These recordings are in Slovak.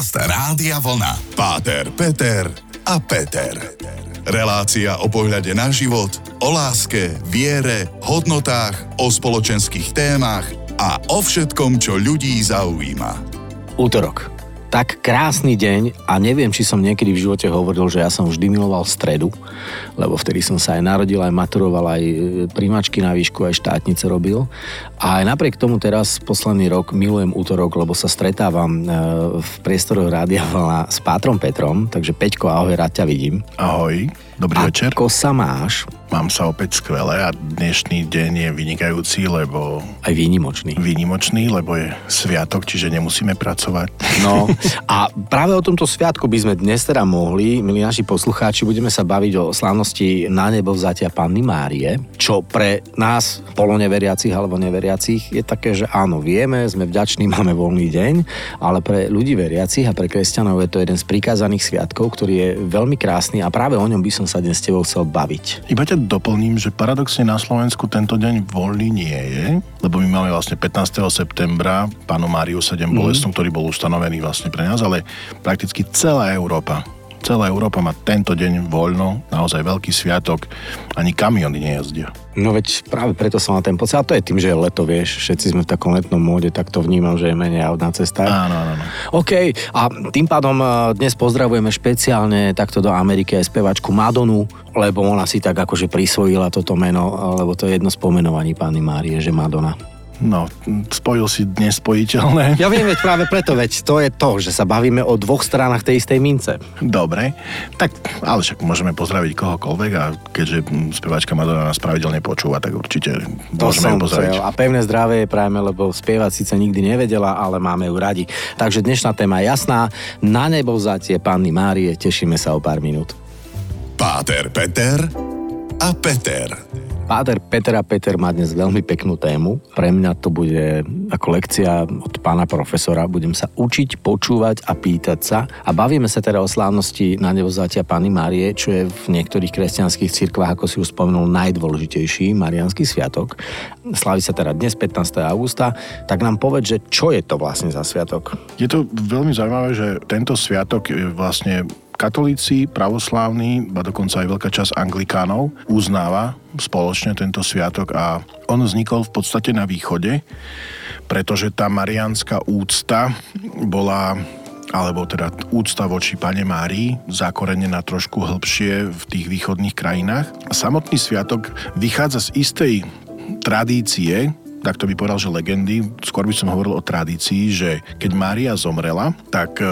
Podcast Rádia Vlna. Páter, Peter a Peter. Relácia o pohľade na život, o láske, viere, hodnotách, o spoločenských témach a o všetkom, čo ľudí zaujíma. Útorok tak krásny deň a neviem, či som niekedy v živote hovoril, že ja som vždy miloval stredu, lebo vtedy som sa aj narodil, aj maturoval, aj e, príjmačky na výšku, aj štátnice robil. A aj napriek tomu teraz posledný rok milujem útorok, lebo sa stretávam e, v priestoroch Rádia Vlna s Pátrom Petrom, takže Peťko, ahoj, rád ťa vidím. Ahoj. Dobrý Ako večer. Ako sa máš? Mám sa opäť skvelé a dnešný deň je vynikajúci, lebo... Aj výnimočný. Výnimočný, lebo je sviatok, čiže nemusíme pracovať. No a práve o tomto sviatku by sme dnes teda mohli, milí naši poslucháči, budeme sa baviť o slávnosti na nebo vzatia Panny Márie, čo pre nás, poloneveriacich alebo neveriacich, je také, že áno, vieme, sme vďační, máme voľný deň, ale pre ľudí veriacich a pre kresťanov je to jeden z prikázaných sviatkov, ktorý je veľmi krásny a práve o ňom by som sa dnes s tebou chcel baviť. Iba ťa doplním, že paradoxne na Slovensku tento deň voľný nie je, lebo my máme vlastne 15. septembra pánu Máriu 7 mm. bolestnú, ktorý bol ustanovený vlastne pre nás, ale prakticky celá Európa celá Európa má tento deň voľno, naozaj veľký sviatok, ani kamiony nejazdia. No veď práve preto som na ten pocit, a to je tým, že je leto, vieš, všetci sme v takom letnom móde, tak to vnímam, že je menej aut na cestách. Áno, áno, áno. OK, a tým pádom e, dnes pozdravujeme špeciálne takto do Ameriky aj spevačku Madonu, lebo ona si tak akože prisvojila toto meno, lebo to je jedno z pomenovaní Pány Márie, že Madonna. No, spojil si dnes spojiteľné. Ja viem, veď práve preto, veď to je to, že sa bavíme o dvoch stranách tej istej mince. Dobre, tak ale však môžeme pozdraviť kohokoľvek a keďže speváčka Madonna nás pravidelne počúva, tak určite to môžeme ju pozdraviť. Chcel. A pevné zdravie prajeme, lebo spievať síce nikdy nevedela, ale máme ju radi. Takže dnešná téma je jasná. Na nebo vzatie Panny Márie, tešíme sa o pár minút. Páter Peter a Peter. Páter Peter a Peter má dnes veľmi peknú tému. Pre mňa to bude ako lekcia od pána profesora. Budem sa učiť, počúvať a pýtať sa. A bavíme sa teda o slávnosti na nevozátia Pany Márie, čo je v niektorých kresťanských cirkvách, ako si už spomenul, najdôležitejší marianský sviatok. Slaví sa teda dnes 15. augusta. Tak nám povedz, že čo je to vlastne za sviatok? Je to veľmi zaujímavé, že tento sviatok je vlastne katolíci, pravoslávni, a dokonca aj veľká časť anglikánov uznáva spoločne tento sviatok a on vznikol v podstate na východe, pretože tá mariánska úcta bola alebo teda úcta voči Pane Márii, zakorenená trošku hĺbšie v tých východných krajinách. Samotný sviatok vychádza z istej tradície, tak to by povedal, že legendy, skôr by som hovoril o tradícii, že keď Mária zomrela, tak e,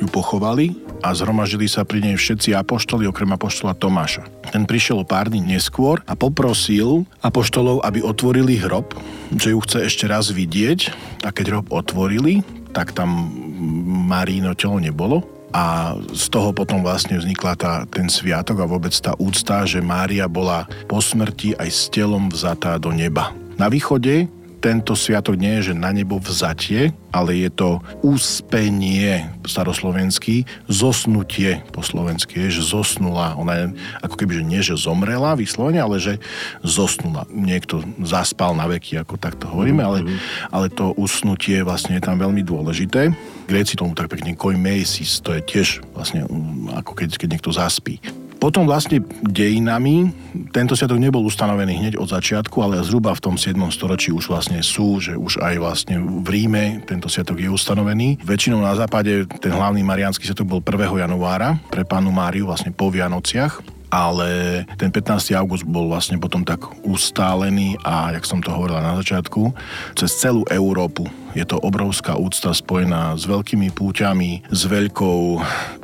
ju pochovali a zhromažili sa pri nej všetci apoštoli, okrem apoštola Tomáša. Ten prišiel o pár dní neskôr a poprosil apoštolov, aby otvorili hrob, že ju chce ešte raz vidieť a keď hrob otvorili, tak tam Marino telo nebolo, a z toho potom vlastne vznikla tá, ten sviatok a vôbec tá úcta, že Mária bola po smrti aj s telom vzatá do neba. Na východe tento sviatok nie je, že na nebo vzatie, ale je to úspenie staroslovenský, zosnutie po slovensky, je, že zosnula. Ona je ako keby, že nie, že zomrela vyslovene, ale že zosnula. Niekto zaspal na veky, ako takto hovoríme, ale, mhm. ale to usnutie vlastne je tam veľmi dôležité. Gréci tomu tak pekne koimeisis, to je tiež vlastne mm, ako keď, keď niekto zaspí. Potom vlastne dejinami tento sviatok nebol ustanovený hneď od začiatku, ale zhruba v tom 7. storočí už vlastne sú, že už aj vlastne v Ríme tento sviatok je ustanovený. Väčšinou na západe ten hlavný mariánsky sviatok bol 1. januára pre pánu Máriu vlastne po Vianociach ale ten 15. august bol vlastne potom tak ustálený a, jak som to hovorila na začiatku, cez celú Európu je to obrovská úcta spojená s veľkými púťami, s veľkou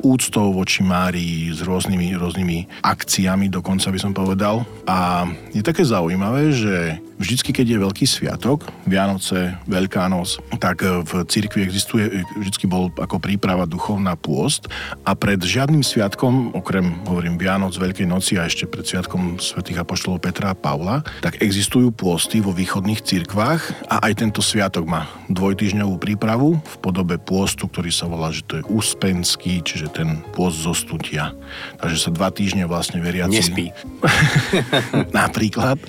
úctou voči Márii, s rôznymi, rôznymi akciami, dokonca by som povedal. A je také zaujímavé, že vždycky, keď je veľký sviatok, Vianoce, Veľká noc, tak v cirkvi existuje, vždycky bol ako príprava duchovná pôst a pred žiadnym sviatkom, okrem, hovorím, Vianoc, Veľkej noci a ešte pred sviatkom svätých apoštolov Petra a Pavla, tak existujú pôsty vo východných cirkvách a aj tento sviatok má dvojtyžňovú prípravu v podobe pôstu, ktorý sa volá, že to je úspenský, čiže ten pôst zostutia. Takže sa dva týždne vlastne veriaci... Nespí. napríklad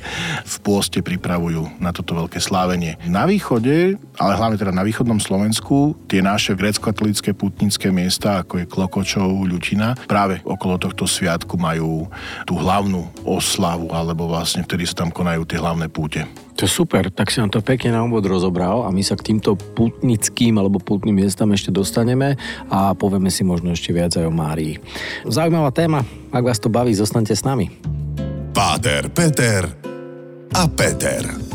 v pôste pri, pripravujú na toto veľké slávenie. Na východe, ale hlavne teda na východnom Slovensku, tie naše grécko-katolické putnické miesta, ako je Klokočov, Ľutina, práve okolo tohto sviatku majú tú hlavnú oslavu, alebo vlastne vtedy sa tam konajú tie hlavné púte. To je super, tak si nám to pekne na úvod rozobral a my sa k týmto putnickým alebo putným miestam ešte dostaneme a povieme si možno ešte viac aj o Márii. Zaujímavá téma, ak vás to baví, zostaňte s nami. Páter, Peter a Peter.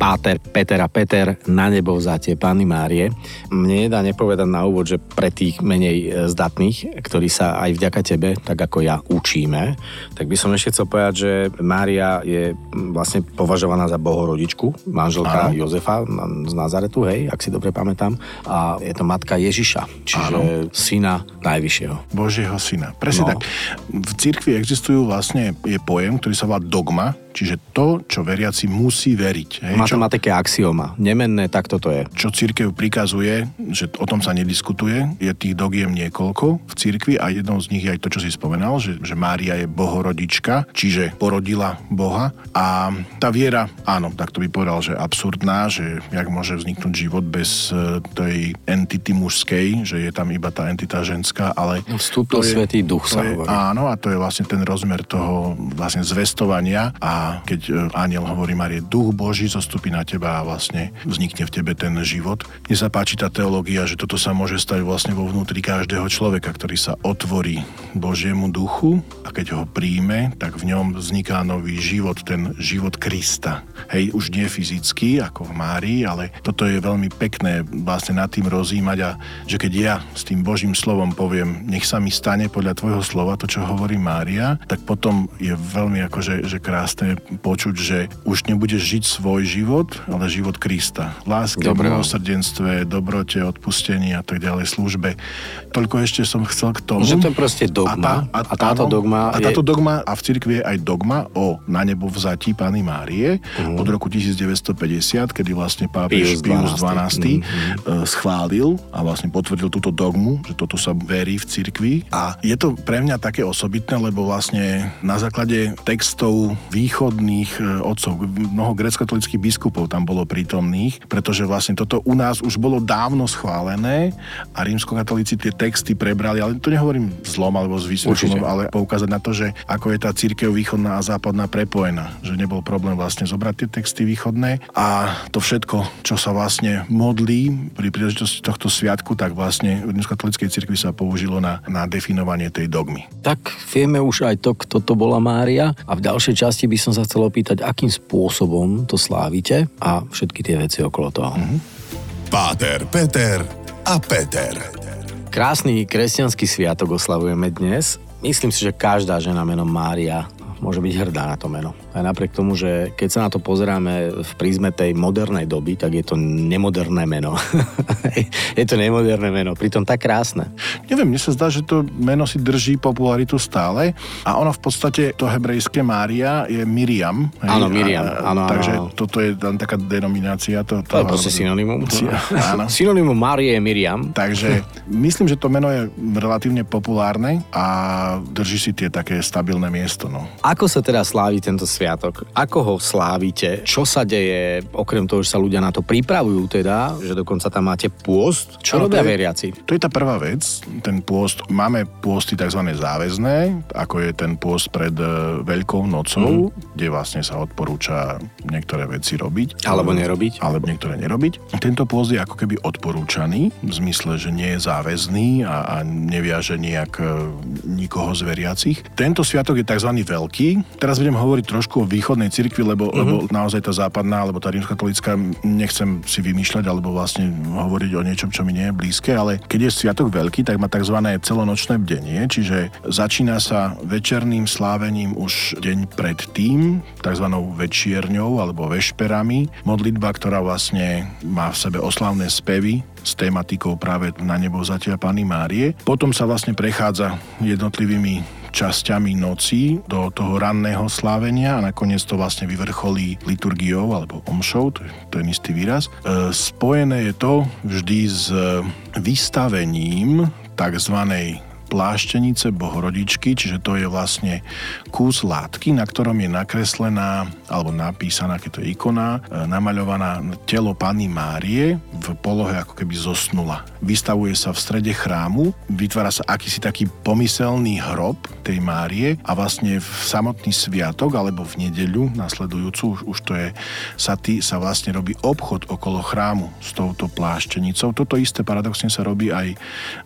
Páter, Peter a Peter na nebo vzatie Pány Márie. Mne nedá nepovedať na úvod, že pre tých menej e, zdatných, ktorí sa aj vďaka tebe, tak ako ja, učíme, tak by som ešte chcel povedať, že Mária je vlastne považovaná za bohorodičku, manželka Áno. Jozefa z Nazaretu, hej, ak si dobre pamätám, a je to matka Ježiša, čiže Áno. syna Najvyššieho. Božieho syna. Presne no. tak. V cirkvi existujú vlastne, je pojem, ktorý sa volá dogma, čiže to, čo veriaci musí veriť. Hej, Matematika je axioma. Nemenné, tak toto je. Čo církev prikazuje, že o tom sa nediskutuje, je tých dogiem niekoľko v církvi a jednou z nich je aj to, čo si spomenal, že, že Mária je bohorodička, čiže porodila Boha. A tá viera, áno, tak to by povedal, že absurdná, že jak môže vzniknúť život bez e, tej entity mužskej, že je tam iba tá entita ženská, ale... Vstúpil Svetý duch sa je, hovorí. Áno, a to je vlastne ten rozmer toho vlastne zvestovania a keď e, aniel hovorí Marie, duch Boží zostupí na teba a vlastne vznikne v tebe ten život. Mne sa páči tá teológia, že toto sa môže stať vlastne vo vnútri každého človeka, ktorý sa otvorí Božiemu duchu a keď ho príjme, tak v ňom vzniká nový život, ten život Krista. Hej, už nie fyzicky, ako v Márii, ale toto je veľmi pekné vlastne nad tým rozímať a že keď ja s tým Božím slovom poviem, nech sa mi stane podľa tvojho slova to, čo hovorí Mária, tak potom je veľmi akože že krásne počuť, že už nebudeš žiť svoj život, ale život Krista. Láske, Dobre. milosrdenstve, dobrote, odpustení a tak ďalej, službe. Toľko ešte som chcel k tomu. Že to je proste dogma. A, tá, a, a táto áno, dogma A táto dogma, a v cirkvi je aj dogma o na nebo vzatí Pany Márie uh-huh. od roku 1950, kedy vlastne pápež Pius XII, uh-huh. schválil a vlastne potvrdil túto dogmu, že toto sa verí v cirkvi. A je to pre mňa také osobitné, lebo vlastne na základe textov východných e, otcov, mnoho grecko-katolických biskupov tam bolo prítomných, pretože vlastne toto u nás už bolo dávno schválené a rímskokatolíci tie texty prebrali, ale to nehovorím zlom alebo z výsledkom, ale poukázať na to, že ako je tá církev východná a západná prepojená, že nebol problém vlastne zobrať tie texty východné. A to všetko, čo sa vlastne modlí pri príležitosti tohto sviatku, tak vlastne v rímskokatolíckej cirkvi sa použilo na, na definovanie tej dogmy. Tak vieme už aj to, kto to bola Mária a v ďalšej časti by som sa chcel opýtať, akým spôsobom to slávite a všetky tie veci okolo toho. Mm-hmm. Páter, Peter a Peter. Krásny kresťanský sviatok oslavujeme dnes. Myslím si, že každá žena menom Mária môže byť hrdá na to meno. Aj napriek tomu, že keď sa na to pozeráme v prízme tej modernej doby, tak je to nemoderné meno. je to nemoderné meno, pritom tak krásne. Neviem, mne sa zdá, že to meno si drží popularitu stále a ono v podstate, to hebrejské Mária je Miriam. Áno, Miriam. Áno, takže áno. toto je tam taká denominácia. To, to, to je proste synonymum. áno. synonymum Márie je Miriam. Takže myslím, že to meno je relatívne populárne a drží si tie také stabilné miesto. No. Ako sa teda slávi tento sviatok. Ako ho slávite? Čo sa deje? Okrem toho, že sa ľudia na to pripravujú teda, že dokonca tam máte pôst. Čo robia veriaci? To je tá prvá vec. Ten pôst, máme pôsty tzv. záväzné, ako je ten pôst pred e, Veľkou nocou, mm. kde vlastne sa odporúča niektoré veci robiť. Alebo nerobiť. Alebo niektoré nerobiť. Tento pôst je ako keby odporúčaný, v zmysle, že nie je záväzný a, a neviaže nejak e, nikoho z veriacich. Tento sviatok je tzv. veľký. Teraz budem hovoriť trošku východnej cirkvi, lebo, uh-huh. lebo naozaj tá západná, alebo tá rímskatolická, nechcem si vymýšľať, alebo vlastne hovoriť o niečom, čo mi nie je blízke, ale keď je sviatok veľký, tak má tzv. celonočné bdenie, čiže začína sa večerným slávením už deň pred tým, tzv. večierňou alebo vešperami, modlitba, ktorá vlastne má v sebe oslavné spevy, s tematikou práve na nebo zatia Pany Márie. Potom sa vlastne prechádza jednotlivými časťami noci do toho ranného slávenia a nakoniec to vlastne vyvrcholí liturgiou alebo omšou, to je ten istý výraz. E, spojené je to vždy s vystavením tzv pláštenice bohorodičky, čiže to je vlastne kus látky, na ktorom je nakreslená alebo napísaná, keď to je ikona, e, namaľovaná telo Panny Márie v polohe ako keby zosnula. Vystavuje sa v strede chrámu, vytvára sa akýsi taký pomyselný hrob tej Márie a vlastne v samotný sviatok alebo v nedeľu nasledujúcu, už, už to je saty, sa vlastne robí obchod okolo chrámu s touto pláštenicou. Toto isté paradoxne sa robí aj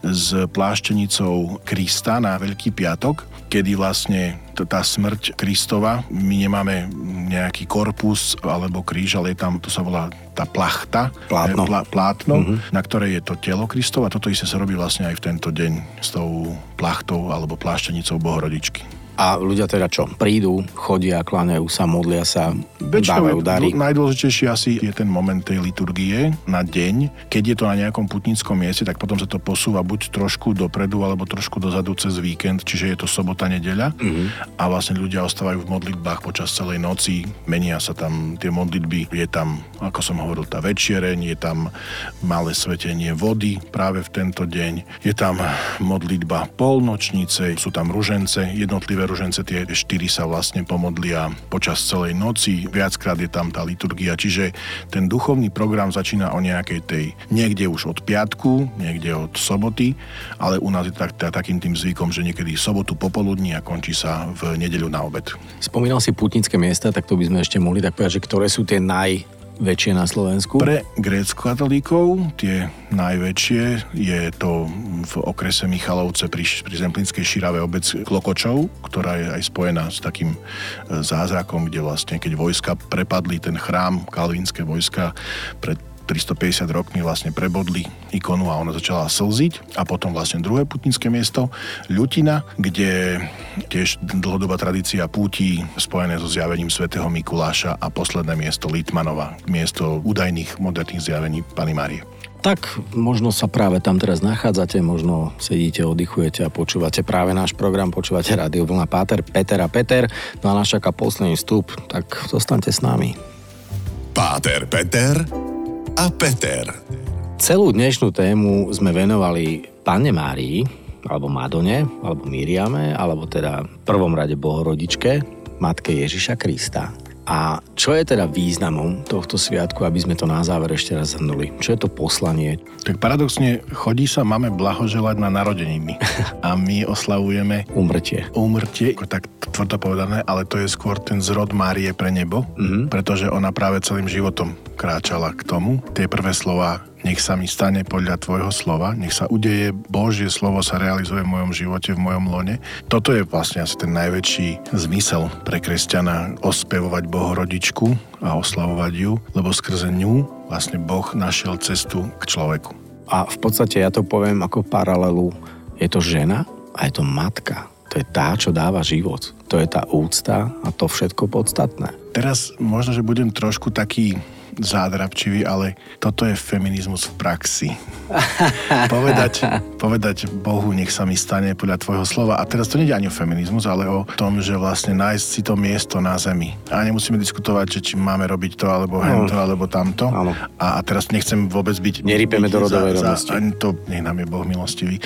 s pláštenicou Krista na Veľký piatok, kedy vlastne tá smrť Kristova, my nemáme nejaký korpus alebo kríž, ale je tam, to sa volá tá plachta, plátno, plá, plátno mm-hmm. na ktorej je to telo Kristova. Toto isté sa robí vlastne aj v tento deň s tou plachtou alebo pláštenicou Bohorodičky. A ľudia teda čo? Prídu, chodia, kláňajú sa, modlia sa, Väčšinou dávajú dary. Najdôležitejší asi je ten moment tej liturgie na deň. Keď je to na nejakom putnickom mieste, tak potom sa to posúva buď trošku dopredu, alebo trošku dozadu cez víkend, čiže je to sobota, nedeľa. Mm-hmm. A vlastne ľudia ostávajú v modlitbách počas celej noci, menia sa tam tie modlitby, je tam, ako som hovoril, tá večiereň, je tam malé svetenie vody práve v tento deň, je tam modlitba polnočnice, sú tam ružence, jednotlivé ružence, tie štyri sa vlastne pomodlia počas celej noci, viackrát je tam tá liturgia, čiže ten duchovný program začína o nejakej tej, niekde už od piatku, niekde od soboty, ale u nás je tak, takým tým zvykom, že niekedy sobotu popoludní a končí sa v nedeľu na obed. Spomínal si putnické miesta, tak to by sme ešte mohli tak povedať, že ktoré sú tie naj väčšie na Slovensku? Pre grécko-katolíkov tie najväčšie je to v okrese Michalovce pri, pri Zemplínskej šírave obec Klokočov, ktorá je aj spojená s takým e, zázrakom, kde vlastne keď vojska prepadli ten chrám, kalvínske vojska pred 350 rokmi vlastne prebodli ikonu a ona začala slziť. A potom vlastne druhé putnické miesto, Ľutina, kde tiež dlhodobá tradícia púti spojené so zjavením svätého Mikuláša a posledné miesto Litmanova, miesto údajných moderných zjavení Pany Márie. Tak možno sa práve tam teraz nachádzate, možno sedíte, oddychujete a počúvate práve náš program, počúvate Rádio Vlna Páter, Peter a Peter. No a nás čaká posledný vstup, tak zostaňte s nami. Páter Peter a Peter. Celú dnešnú tému sme venovali Panne Márii, alebo Madone, alebo Miriame, alebo teda v prvom rade Bohorodičke, Matke Ježiša Krista. A čo je teda významom tohto sviatku, aby sme to na záver ešte raz zhrnuli? Čo je to poslanie? Tak paradoxne chodí sa máme blahoželať na narodeniny a my oslavujeme umrtie. Umrtie, tak tvrdo povedané, ale to je skôr ten zrod Márie pre nebo, mm-hmm. pretože ona práve celým životom kráčala k tomu. Tie prvé slova nech sa mi stane podľa tvojho slova, nech sa udeje, Božie slovo sa realizuje v mojom živote, v mojom lone. Toto je vlastne asi ten najväčší zmysel pre kresťana ospevovať Bohorodičku a oslavovať ju, lebo skrze ňu vlastne Boh našiel cestu k človeku. A v podstate ja to poviem ako paralelu. Je to žena a je to matka. To je tá, čo dáva život. To je tá úcta a to všetko podstatné. Teraz možno, že budem trošku taký zádrabčivý, ale toto je feminizmus v praxi. povedať, povedať Bohu, nech sa mi stane podľa tvojho slova. A teraz to nie je ani o feminizmus, ale o tom, že vlastne nájsť si to miesto na zemi. A nemusíme diskutovať, že či máme robiť to, alebo hento, alebo tamto. A, a teraz nechcem vôbec byť... Nerypeme do rodovej rovnosti. To nech nám je Boh milostivý.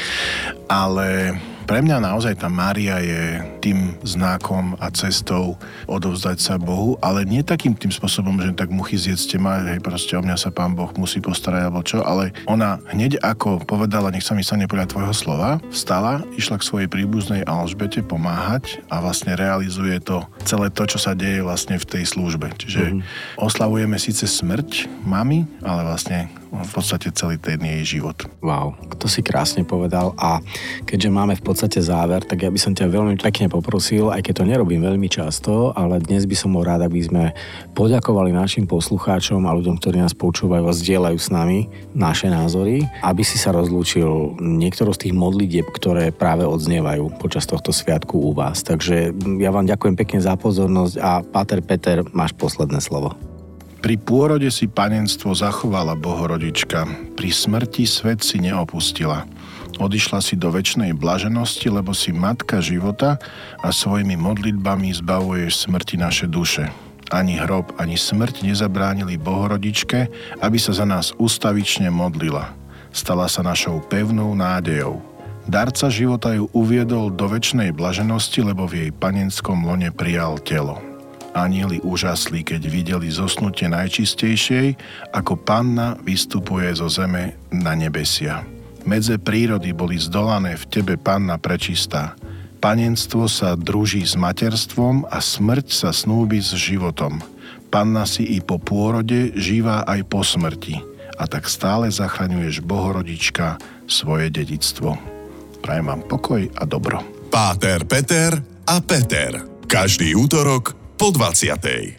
Ale pre mňa naozaj tá Mária je tým znakom a cestou odovzdať sa Bohu, ale nie takým tým spôsobom, že tak muchy zjedzte ma, hej, proste o mňa sa pán Boh musí postarať alebo čo, ale ona hneď ako povedala, nech sa mi stane podľa tvojho slova, vstala, išla k svojej príbuznej Alžbete pomáhať a vlastne realizuje to celé to, čo sa deje vlastne v tej službe. Čiže mm-hmm. oslavujeme síce smrť mami, ale vlastne v podstate celý ten jej život. Wow, to si krásne povedal a keďže máme v podstate záver, tak ja by som ťa veľmi pekne poprosil, aj keď to nerobím veľmi často, ale dnes by som bol rád, aby sme poďakovali našim poslucháčom a ľuďom, ktorí nás počúvajú a zdieľajú s nami naše názory, aby si sa rozlúčil niektorou z tých modlitieb, ktoré práve odznievajú počas tohto sviatku u vás. Takže ja vám ďakujem pekne za pozornosť a Pater Peter, máš posledné slovo. Pri pôrode si panenstvo zachovala Bohorodička, pri smrti svet si neopustila. Odišla si do väčšnej blaženosti, lebo si matka života a svojimi modlitbami zbavuješ smrti naše duše. Ani hrob, ani smrť nezabránili Bohorodičke, aby sa za nás ustavične modlila. Stala sa našou pevnou nádejou. Darca života ju uviedol do väčšnej blaženosti, lebo v jej panenskom lone prijal telo. Anieli úžasli, keď videli zosnutie najčistejšej, ako panna vystupuje zo zeme na nebesia. Medze prírody boli zdolané v tebe panna prečistá. Panenstvo sa druží s materstvom a smrť sa snúbi s životom. Panna si i po pôrode živá aj po smrti a tak stále zachraňuješ Bohorodička svoje dedictvo. Prajem vám pokoj a dobro. Páter, Peter a Peter. Každý útorok po 20.